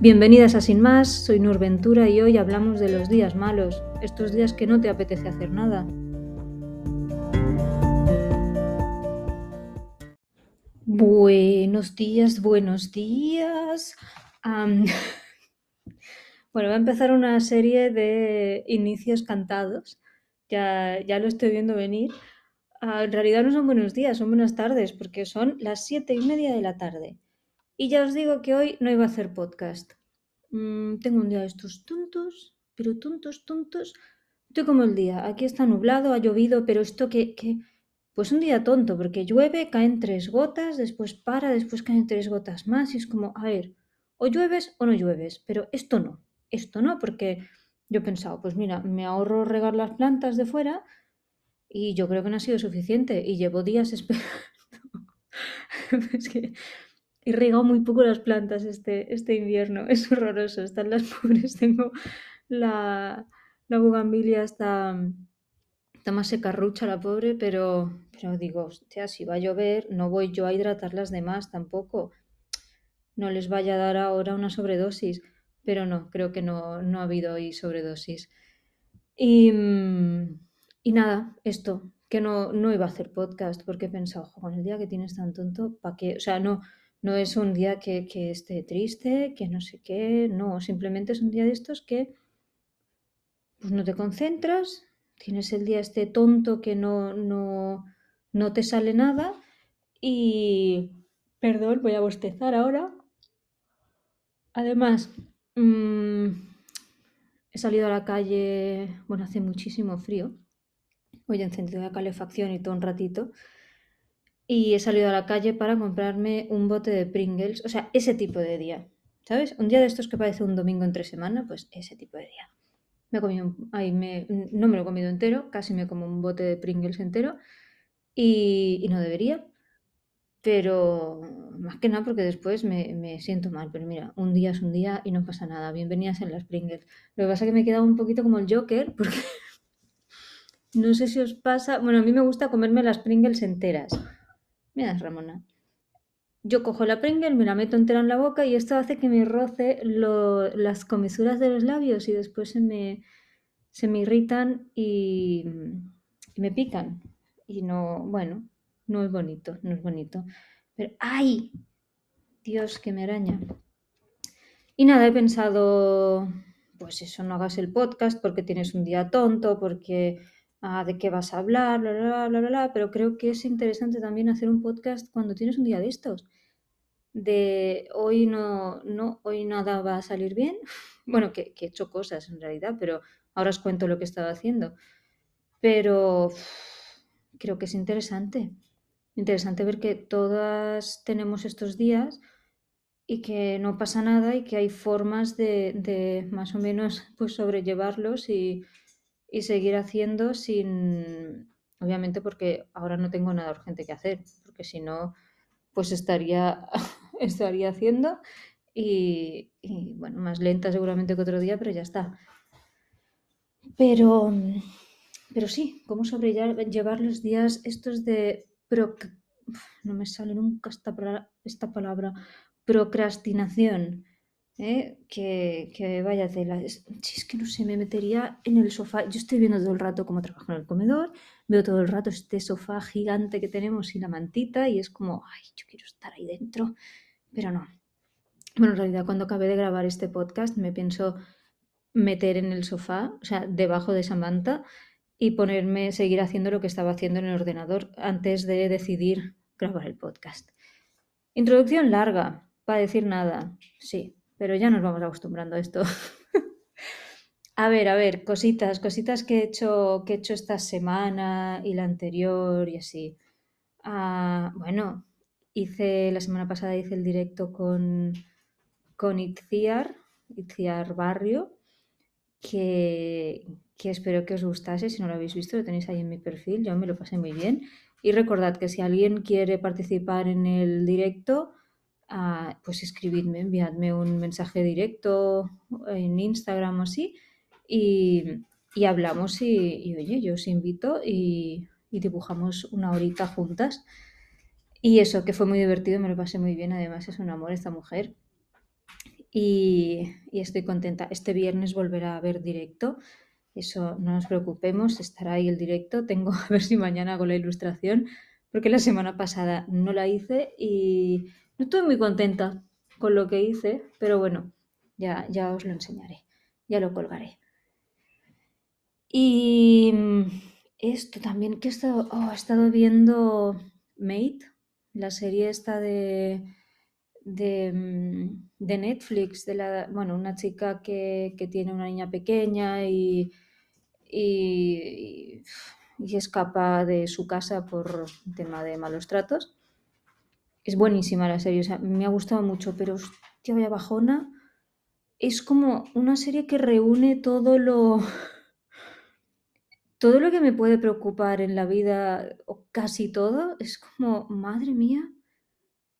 Bienvenidas a Sin Más, soy Nur Ventura y hoy hablamos de los días malos, estos días que no te apetece hacer nada. Buenos días, buenos días. bueno, va a empezar una serie de inicios cantados. Ya, ya lo estoy viendo venir. Ah, en realidad no son buenos días, son buenas tardes, porque son las siete y media de la tarde. Y ya os digo que hoy no iba a hacer podcast. Mm, tengo un día de estos tontos, pero tontos, tontos. Estoy como el día. Aquí está nublado, ha llovido, pero esto que, que... Pues un día tonto, porque llueve, caen tres gotas, después para, después caen tres gotas más. Y es como, a ver, o llueves o no llueves, pero esto no. Esto no, porque yo he pensado, pues mira, me ahorro regar las plantas de fuera y yo creo que no ha sido suficiente y llevo días esperando. es que He regado muy poco las plantas este, este invierno. Es horroroso. Están las pobres. Tengo la, la bugambilia está, está más secarrucha la pobre, pero, pero digo, hostia, si va a llover, no voy yo a hidratarlas de más tampoco. No les vaya a dar ahora una sobredosis. Pero no, creo que no, no ha habido ahí sobredosis. Y, y nada, esto, que no, no iba a hacer podcast porque he pensado, con el día que tienes tan tonto, ¿para qué? O sea, no, no es un día que, esté triste, que no sé qué, no, simplemente es un día de estos que pues no te concentras, tienes el día este tonto que no, no, no te sale nada y... Perdón, voy a bostezar ahora. Además, mm, he salido a la calle, bueno, hace muchísimo frío. Hoy he encendido la calefacción y todo un ratito y he salido a la calle para comprarme un bote de Pringles, o sea, ese tipo de día, ¿sabes? Un día de estos que parece un domingo entre semana, pues ese tipo de día. Me he comido, ahí me, no me lo he comido entero, casi me como un bote de Pringles entero y, no debería, pero más que nada porque después me, me, siento mal, pero mira, un día es un día y no pasa nada, bienvenidas en las Pringles. Lo que pasa es que me he quedado un poquito como el Joker, porque no sé si os pasa, bueno, a mí me gusta comerme las Pringles enteras. Mira, Ramona. Yo cojo la Pringle, me la meto entera en la boca y esto hace que me roce las comisuras de los labios y después se me, se me irritan y, me pican. Y no, bueno, no es bonito, no es bonito. Pero, ¡ay! Dios, que me araña. Y nada, he pensado, pues eso, no hagas el podcast porque tienes un día tonto, porque De qué vas a hablar, bla, bla, bla, bla, bla, pero creo que es interesante también hacer un podcast cuando tienes un día de estos. De hoy no, no, hoy nada va a salir bien. Bueno, que, he hecho cosas en realidad, pero ahora os cuento lo que he estado haciendo. Pero creo que es interesante. Interesante ver que todas tenemos estos días y que no pasa nada y que hay formas de, de más o menos pues sobrellevarlos y, y seguir haciendo sin, obviamente porque ahora no tengo nada urgente que hacer, porque si no, pues estaría, estaría haciendo y, bueno, más lenta seguramente que otro día, pero ya está. Pero, pero sí, ¿cómo sobrellevar los días estos de... no me sale nunca esta, esta palabra, procrastinación ¿eh? que, que, vaya tela. Es, es, que no sé, me metería en el sofá. Yo estoy viendo todo el rato cómo trabajo en el comedor, veo todo el rato este sofá gigante que tenemos y la mantita y es como, ay, yo quiero estar ahí dentro, pero no. Bueno, en realidad cuando acabé de grabar este podcast me pienso meter en el sofá, o sea, debajo de esa manta y ponerme, seguir haciendo lo que estaba haciendo en el ordenador antes de decidir grabar el podcast. Introducción larga, para decir nada, sí, pero ya nos vamos acostumbrando a esto. a ver, a ver, cositas, cositas que he hecho, que he hecho esta semana y la anterior y así. Ah, bueno, hice la semana pasada hice el directo con, con Itziar, Itziar Barrio, que, que espero que os gustase. Si no lo habéis visto, lo tenéis ahí en mi perfil. Yo me lo pasé muy bien. Y recordad que si alguien quiere participar en el directo, pues escribidme, enviadme un mensaje directo en Instagram o así y, hablamos y, oye, yo os invito y, dibujamos una horita juntas. Y eso, que fue muy divertido, me lo pasé muy bien, además es un amor esta mujer. y, estoy contenta. Este viernes volverá a haber directo, eso no nos preocupemos, estará ahí el directo. Tengo a ver si mañana hago la ilustración, porque la semana pasada no la hice y no estoy muy contenta con lo que hice, pero bueno, ya, ya os lo enseñaré, ya lo colgaré. Y mm, esto también que he estado, oh, he estado viendo Mate, la serie esta de, de, mm, de Netflix, de la, bueno, una chica que, que tiene una niña pequeña y, y, y, escapa de su casa por tema de malos tratos. Es buenísima la serie, o sea, me ha gustado mucho, pero hostia, vaya bajona. Es como una serie que reúne todo lo todo lo que me puede preocupar en la vida, o casi todo, es como, madre mía,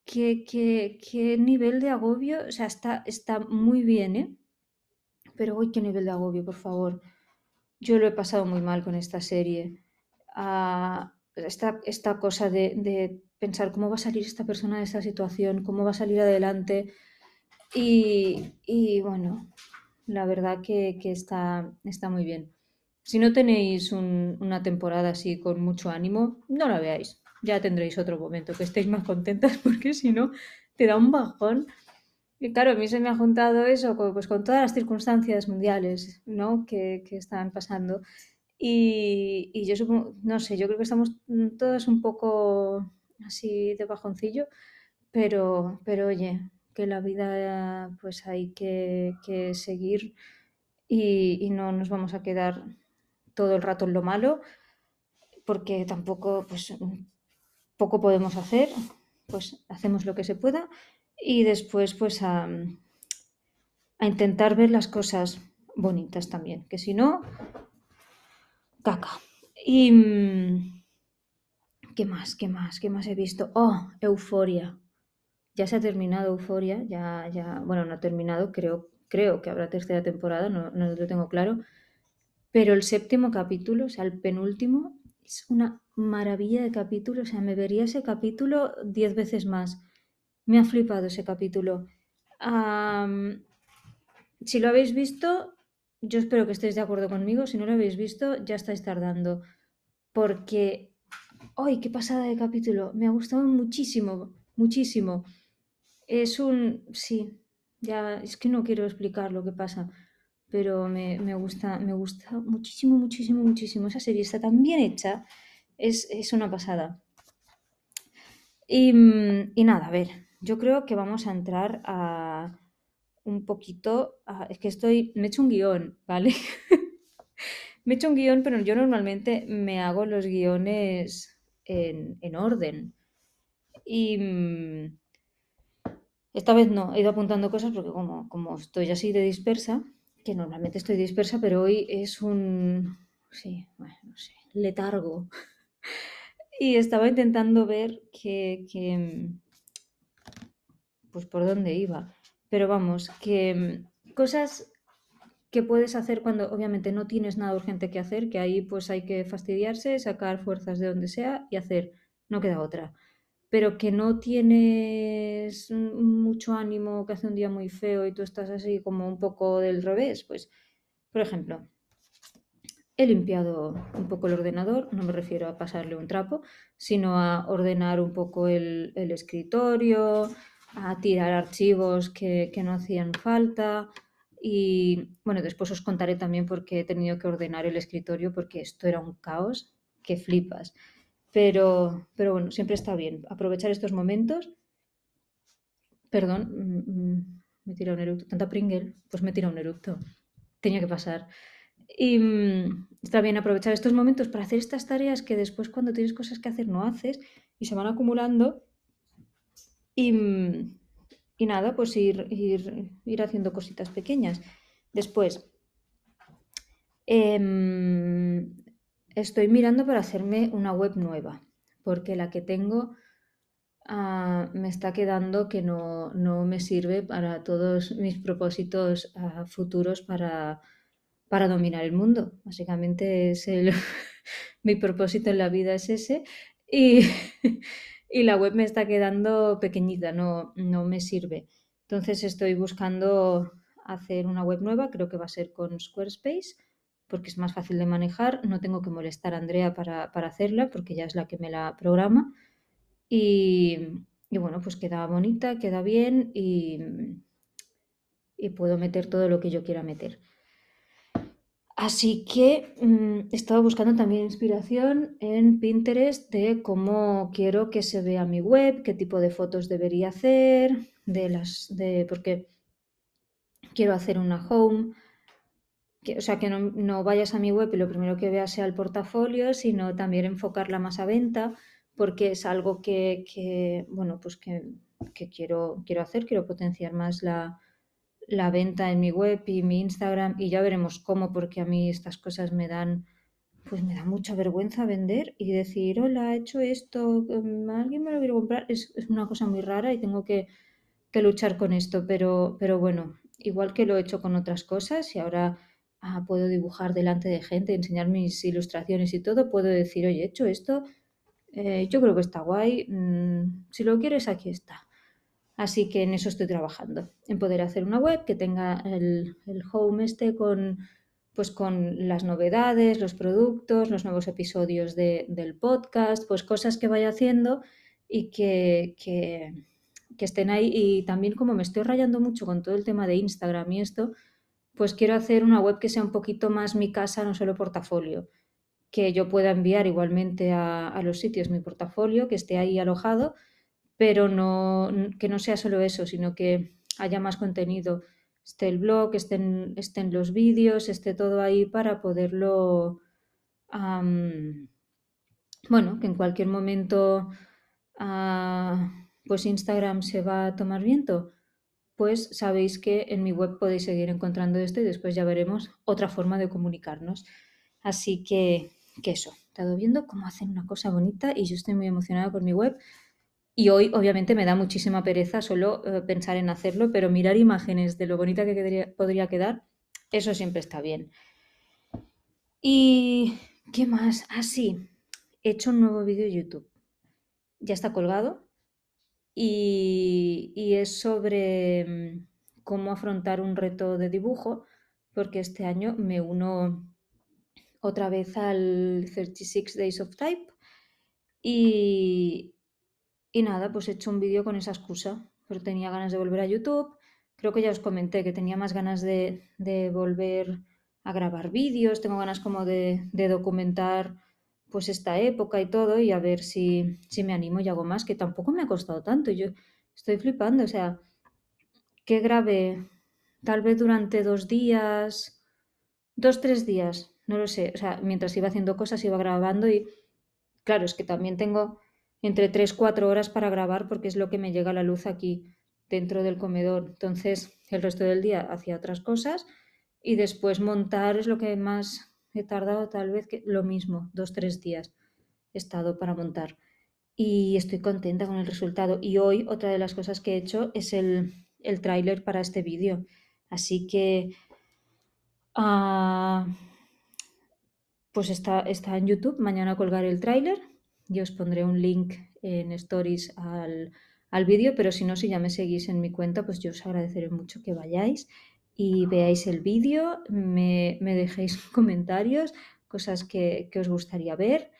qué, qué, qué nivel de agobio, o sea, está, está muy bien, ¿eh? Pero hoy qué nivel de agobio, por favor. Yo lo he pasado muy mal con esta serie. Ah, esta, esta, cosa de, pensar cómo va a salir esta persona de esta situación, cómo va a salir adelante. Y, y bueno, la verdad que, que está, está muy bien. Si no tenéis una temporada así con mucho ánimo, no la veáis. Ya tendréis otro momento que estéis más contentas porque si no, te da un bajón. Y claro, a mí se me ha juntado eso pues, con todas las circunstancias mundiales ¿no? que, están pasando. Y, yo supongo, no sé, yo creo que estamos todas un poco así de bajoncillo, pero, pero oye, que la vida pues hay que, que seguir y, y no nos vamos a quedar todo el rato en lo malo, porque tampoco, pues, poco podemos hacer, pues hacemos lo que se pueda y después, pues, a, a intentar ver las cosas bonitas también, que si no, Y... ¿Qué más? ¿Qué más? ¿Qué más he visto? Oh, Euforia. Ya se ha terminado Euforia, ya, ya, bueno, no ha terminado, creo, creo que habrá tercera temporada, no, no lo tengo claro, pero el séptimo capítulo, o sea, el penúltimo, es una maravilla de capítulo. O sea, me vería ese capítulo diez veces más. Me ha flipado ese capítulo. si lo habéis visto, yo espero que estéis de acuerdo conmigo. Si no lo habéis visto, ya estáis tardando. Porque, ¡ay, qué pasada de capítulo! Me ha gustado muchísimo, muchísimo. Es un... Sí, ya es que no quiero explicar lo que pasa pero me, me, gusta, me gusta muchísimo, muchísimo, muchísimo. Esa serie está tan bien hecha, es, es una pasada. Y, y, nada, a ver, yo creo que vamos a entrar a un poquito, es que estoy, me he hecho un guion, ¿vale? me he hecho un guion, pero yo normalmente me hago los guiones en, en orden. Y esta vez no, he ido apuntando cosas porque como, como estoy así de dispersa, que normalmente estoy dispersa, pero hoy es un, sí, bueno, no sé, letargo. y estaba intentando ver que, que, pues por dónde iba. Pero vamos, que cosas que puedes hacer cuando obviamente no tienes nada urgente que hacer, que ahí pues hay que fastidiarse, sacar fuerzas de donde sea y hacer, no queda otra. Pero que no tienes mucho ánimo, que hace un día muy feo y tú estás así como un poco del revés, pues, por ejemplo, he limpiado un poco el ordenador, no me refiero a pasarle un trapo, sino a ordenar un poco el, escritorio, a tirar archivos que, que no hacían falta. Y bueno, después os contaré también por qué he tenido que ordenar el escritorio, porque esto era un caos que flipas. Pero, pero bueno, siempre está bien aprovechar estos momentos. Perdón, mm, mm, me tira un eructo. Tanta Pringle, pues me tira un eructo. Tenía que pasar. Y mm, está bien aprovechar estos momentos para hacer estas tareas que después cuando tienes cosas que hacer no haces y se van acumulando. Y, nada, pues ir, ir, ir, haciendo cositas pequeñas. Después, eh, Estoy mirando para hacerme una web nueva, porque la que tengo ah, me está quedando que no, me sirve para todos mis propósitos ah, futuros para, para dominar el mundo. Básicamente es el, mi propósito en la vida es ese y, y, la web me está quedando pequeñita, no, no me sirve. Entonces estoy buscando hacer una web nueva, creo que va a ser con Squarespace, porque es más fácil de manejar, no tengo que molestar a Andrea para, hacerla, porque ya es la que me la programa. Y, bueno, pues queda bonita, queda bien y, y puedo meter todo lo que yo quiera meter. Así que mm, he estado buscando también inspiración en Pinterest de cómo quiero que se vea mi web, qué tipo de fotos debería hacer, de las de porque quiero hacer una home, que, o sea, que no, vayas a mi web y lo primero que veas sea el portafolio, sino también enfocarla más a venta, porque es algo que, bueno, pues que, quiero, quiero hacer, quiero potenciar más la, la venta en mi web y mi Instagram y ya veremos cómo, porque a mí estas cosas me dan, pues me da mucha vergüenza vender y decir, hola, he hecho esto, em, alguien me lo quiere comprar, es, una cosa muy rara y tengo que, luchar con esto, pero, pero bueno, igual que lo he hecho con otras cosas y ahora ah, puedo dibujar delante de gente, enseñar mis ilustraciones y todo, puedo decir, oye, he hecho esto, eh, yo creo que está guay, mm, si lo quieres, aquí está. Así que en eso estoy trabajando, en poder hacer una web que tenga el, home este con, pues con las novedades, los productos, los nuevos episodios del podcast, pues cosas que vaya haciendo y que, que, estén ahí. Y también como me estoy rayando mucho con todo el tema de Instagram y esto, pues quiero hacer una web que sea un poquito más mi casa, no solo portafolio, que yo pueda enviar igualmente a, a los sitios mi portafolio, que esté ahí alojado pero no, que no sea solo eso, sino que haya más contenido. Esté el blog, estén, los vídeos, esté todo ahí para poderlo, bueno, que en cualquier momento ah, pues Instagram se va a tomar viento, pues sabéis que en mi web podéis seguir encontrando esto y después ya veremos otra forma de comunicarnos. Así que, que eso, he estado viendo cómo hacen una cosa bonita y yo estoy muy emocionada con mi web y hoy, obviamente, me da muchísima pereza solo eh, pensar en hacerlo, pero mirar imágenes de lo bonita que podría quedar, eso siempre está bien. ¿Y qué más? Ah, sí, he hecho un nuevo vídeo de YouTube. Ya está colgado y, y es sobre mm, cómo afrontar un reto de dibujo, porque este año me uno otra vez al 36 Days of Type y, y nada, pues he hecho un vídeo con esa excusa, pero tenía ganas de volver a YouTube. Creo que ya os comenté que tenía más ganas de, volver a grabar vídeos, tengo ganas como de, documentar pues esta época y todo y a ver si, si me animo y hago más, que tampoco me ha costado tanto. Yo estoy flipando, o sea, que grabé tal vez durante dos días, dos, tres días, no lo sé, o sea, mientras iba haciendo cosas iba grabando y claro, es que también tengo entre 3-4 horas para grabar porque es lo que me llega a la luz aquí dentro del comedor. Entonces, el resto del día hacía otras cosas y después montar es lo que más he tardado, tal vez que lo mismo, dos, tres días he estado para montar. Y estoy contenta con el resultado. Y hoy otra de las cosas que he hecho es el, el tráiler para este vídeo. Así que... Ah, pues está, está en YouTube. Mañana colgaré el tráiler yo os pondré un link en stories al, vídeo, pero si no, si ya me seguís en mi cuenta, pues yo os agradeceré mucho que vayáis y veáis el vídeo, me, dejéis comentarios, cosas que, os gustaría ver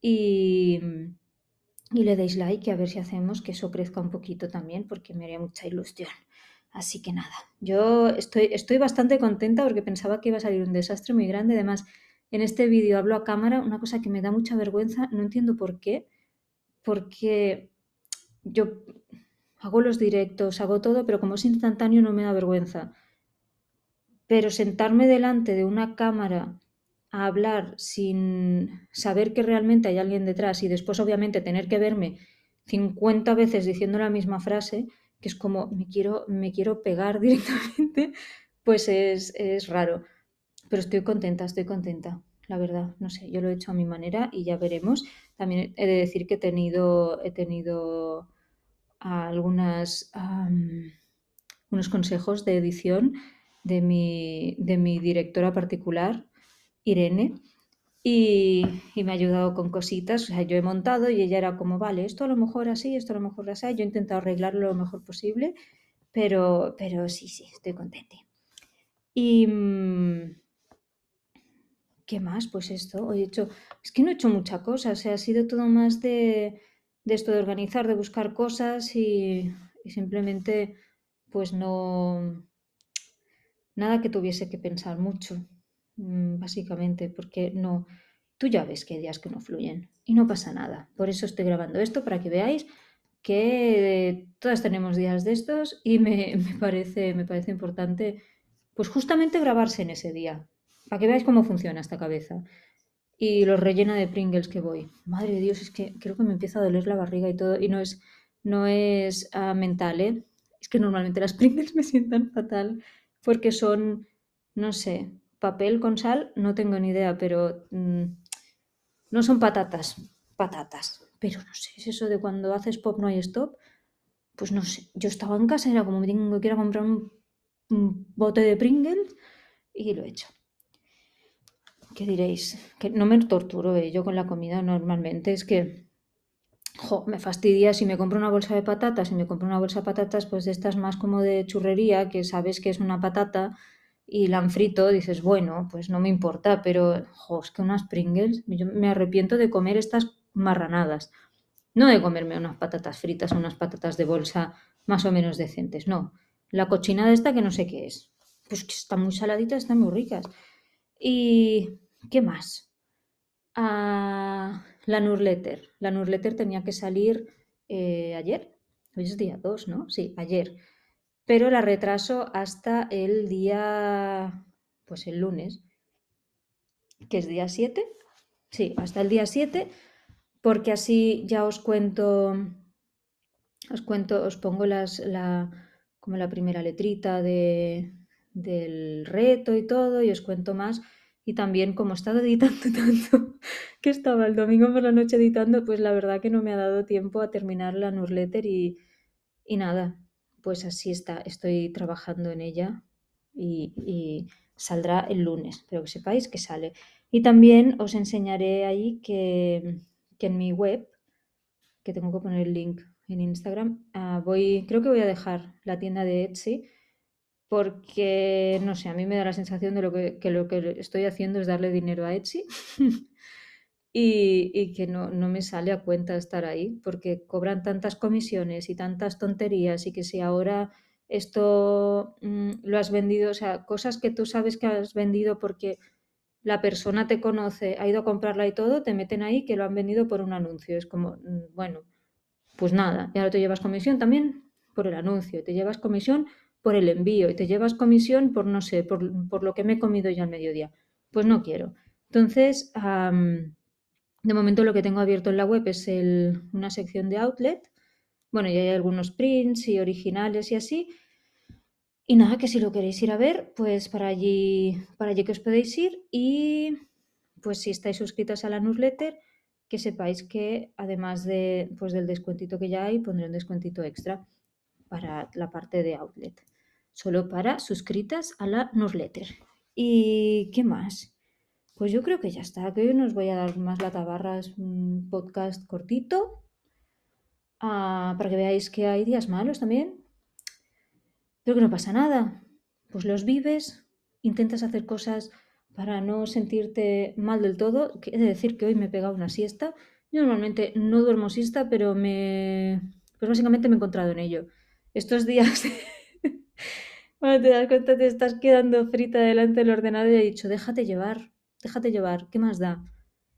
y, y, le deis like a ver si hacemos que eso crezca un poquito también, porque me haría mucha ilusión. Así que nada, yo estoy, estoy bastante contenta porque pensaba que iba a salir un desastre muy grande. Además, en este vídeo hablo a cámara, una cosa que me da mucha vergüenza, no entiendo por qué, porque yo hago los directos, hago todo, pero como es instantáneo no me da vergüenza. Pero sentarme delante de una cámara a hablar sin saber que realmente hay alguien detrás y después obviamente tener que verme 50 veces diciendo la misma frase, que es como me quiero, me quiero pegar directamente, pues es, es raro. Pero estoy contenta, estoy contenta, la verdad. No sé, yo lo he hecho a mi manera y ya veremos. También he de decir que he tenido, he tenido algunas unos consejos de edición de mi, de mi directora particular, Irene, y, me ha ayudado con cositas. O sea, yo he montado y ella era como, vale, esto a lo mejor así, esto a lo mejor así. Yo he intentado arreglarlo lo mejor posible pero, pero sí, sí, estoy contenta. Y... ¿Qué más? Pues esto, he hecho, es que no he hecho mucha cosa, o sea, ha sido todo más de, esto de organizar, de buscar cosas y, y simplemente, pues no, nada que tuviese que pensar mucho, mm, básicamente, porque no, tú ya ves que hay días que no fluyen y no pasa nada. Por eso estoy grabando esto, para que veáis que todas tenemos días de estos y me, parece, me parece importante, pues justamente grabarse en ese día, para que veáis cómo funciona esta cabeza. Y los rellena de Pringles que voy. Madre de Dios, es que creo que me empieza a doler la barriga y todo. Y no es, no es ah, mental, ¿eh? Es que normalmente las Pringles me sientan fatal porque son, no sé, papel con sal, no tengo ni idea, pero mm, no son patatas, patatas. Pero no sé, es eso de cuando haces pop no hay stop. Pues no sé, yo estaba en casa, era como me tengo que ir a comprar un, bote de Pringles y lo he hecho. ¿Qué diréis? Que no me torturo eh, yo con la comida normalmente, es que me fastidia si me compro una bolsa de patatas y me compro una bolsa de patatas, pues de estas más como de churrería, que sabes que es una patata y la han frito, dices, bueno, pues no me importa, pero jo, es que unas Pringles, yo me arrepiento de comer estas marranadas. No de comerme unas patatas fritas unas patatas de bolsa más o menos decentes, no. La cochinada esta que no sé qué es. Pues que están muy saladitas, están muy ricas. ¿Y qué más? Ah, la newsletter. La newsletter tenía que salir eh, ayer. Hoy es día 2, ¿no? Sí, ayer. Pero la retraso hasta el día, pues el lunes, que es día 7. Sí, hasta el día 7, porque así ya os cuento, os cuento, os pongo las, la, como la primera letrita de, del reto y todo, y os cuento más y también como he estado editando tanto, que estaba el domingo por la noche editando, pues la verdad que no me ha dado tiempo a terminar la newsletter y, y nada, pues así está, estoy trabajando en ella y, saldrá el lunes, pero que sepáis que sale. Y también os enseñaré ahí que, que en mi web, que tengo que poner el link en Instagram, ah, voy, creo que voy a dejar la tienda de Etsy porque, no sé, a mí me da la sensación de lo que, lo que estoy haciendo es darle dinero a Etsy y, que no, me sale a cuenta estar ahí, porque cobran tantas comisiones y tantas tonterías y que si ahora esto mm, lo has vendido, o sea, cosas que tú sabes que has vendido porque la persona te conoce, ha ido a comprarla y todo, te meten ahí que lo han vendido por un anuncio. Es como, mm, bueno, pues nada, y ahora te llevas comisión también por el anuncio, te llevas comisión por el envío y te llevas comisión por, no sé, por, lo que me he comido yo al mediodía. Pues no quiero. Entonces, de momento lo que tengo abierto en la web es una sección de outlet. Bueno, y hay algunos prints y originales y así. Y nada, que si lo queréis ir a ver, pues para allí, para allí que os podéis ir. Y pues si estáis suscritas a la newsletter, que sepáis que además de, pues del descuentito que ya hay, pondré un descuentito extra para la parte de outlet solo para suscritas a la newsletter. ¿Y qué más? Pues yo creo que ya está, que hoy nos voy a dar más la tabarra, un podcast cortito, ah, para que veáis que hay días malos también, pero que no pasa nada, pues los vives, intentas hacer cosas para no sentirte mal del todo, he de decir que hoy me he pegado una siesta, yo normalmente no duermo siesta, pero me, pues básicamente me he encontrado en ello. Estos días Cuando te das cuenta te estás quedando frita delante del ordenador y he dicho, déjate llevar, déjate llevar, ¿qué más da?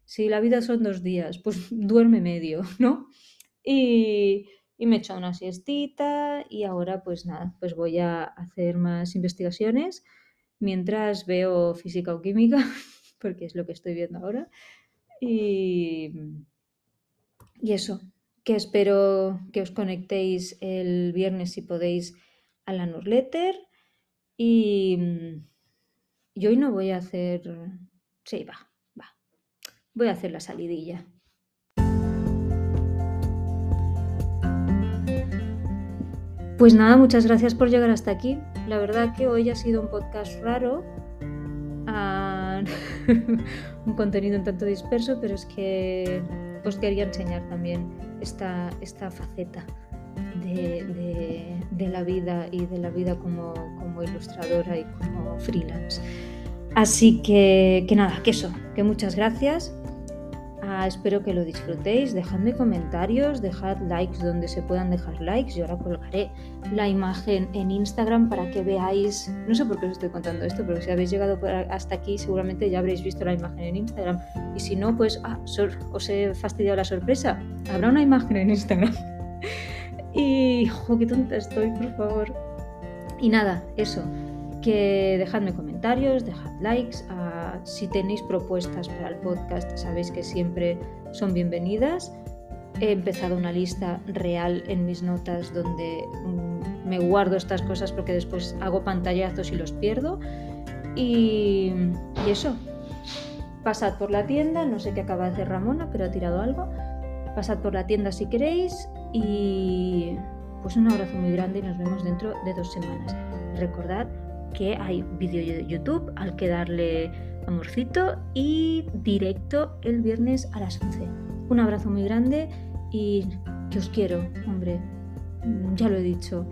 Si la vida son dos días, pues duerme medio, ¿no? Y, me he echado una siestita y ahora pues nada, pues voy a hacer más investigaciones mientras veo física o química, porque es lo que estoy viendo ahora. Y, y eso, que espero que os conectéis el viernes si podéis la newsletter y, mm, hoy no voy a hacer... Sí, va, va. Voy a hacer la salidilla. Pues nada, muchas gracias por llegar hasta aquí. La verdad que hoy ha sido un podcast raro, ah, un contenido un tanto disperso, pero es que os quería enseñar también esta, esta faceta de, la vida y de la vida como, como ilustradora y como freelance. Así que, que nada, que eso, que muchas gracias Ah, espero que lo disfrutéis. Dejadme comentarios, dejad likes donde se puedan dejar likes. Yo ahora colgaré la imagen en Instagram para que veáis. No sé por qué os estoy contando esto, pero si habéis llegado hasta aquí, seguramente ya habréis visto la imagen en Instagram. Y si no, pues ah, os he fastidiado la sorpresa. Habrá una imagen en Instagram. Y, jo, qué tonta estoy, por favor. Y nada, eso. Que dejadme comentarios, dejad likes. Si tenéis propuestas para el podcast, sabéis que siempre son bienvenidas. He empezado una lista real en mis notas donde mm, me guardo estas cosas porque después hago pantallazos y los pierdo. Y, y eso, pasad por la tienda, no sé qué acaba de hacer Ramona, pero ha tirado algo. Pasad por la tienda si queréis y pues un abrazo muy grande y nos vemos dentro de dos semanas. Recordad que hay vídeo de YouTube al que darle amorcito y directo el viernes a las 11. Un abrazo muy grande y que os quiero, hombre. Ya lo he dicho.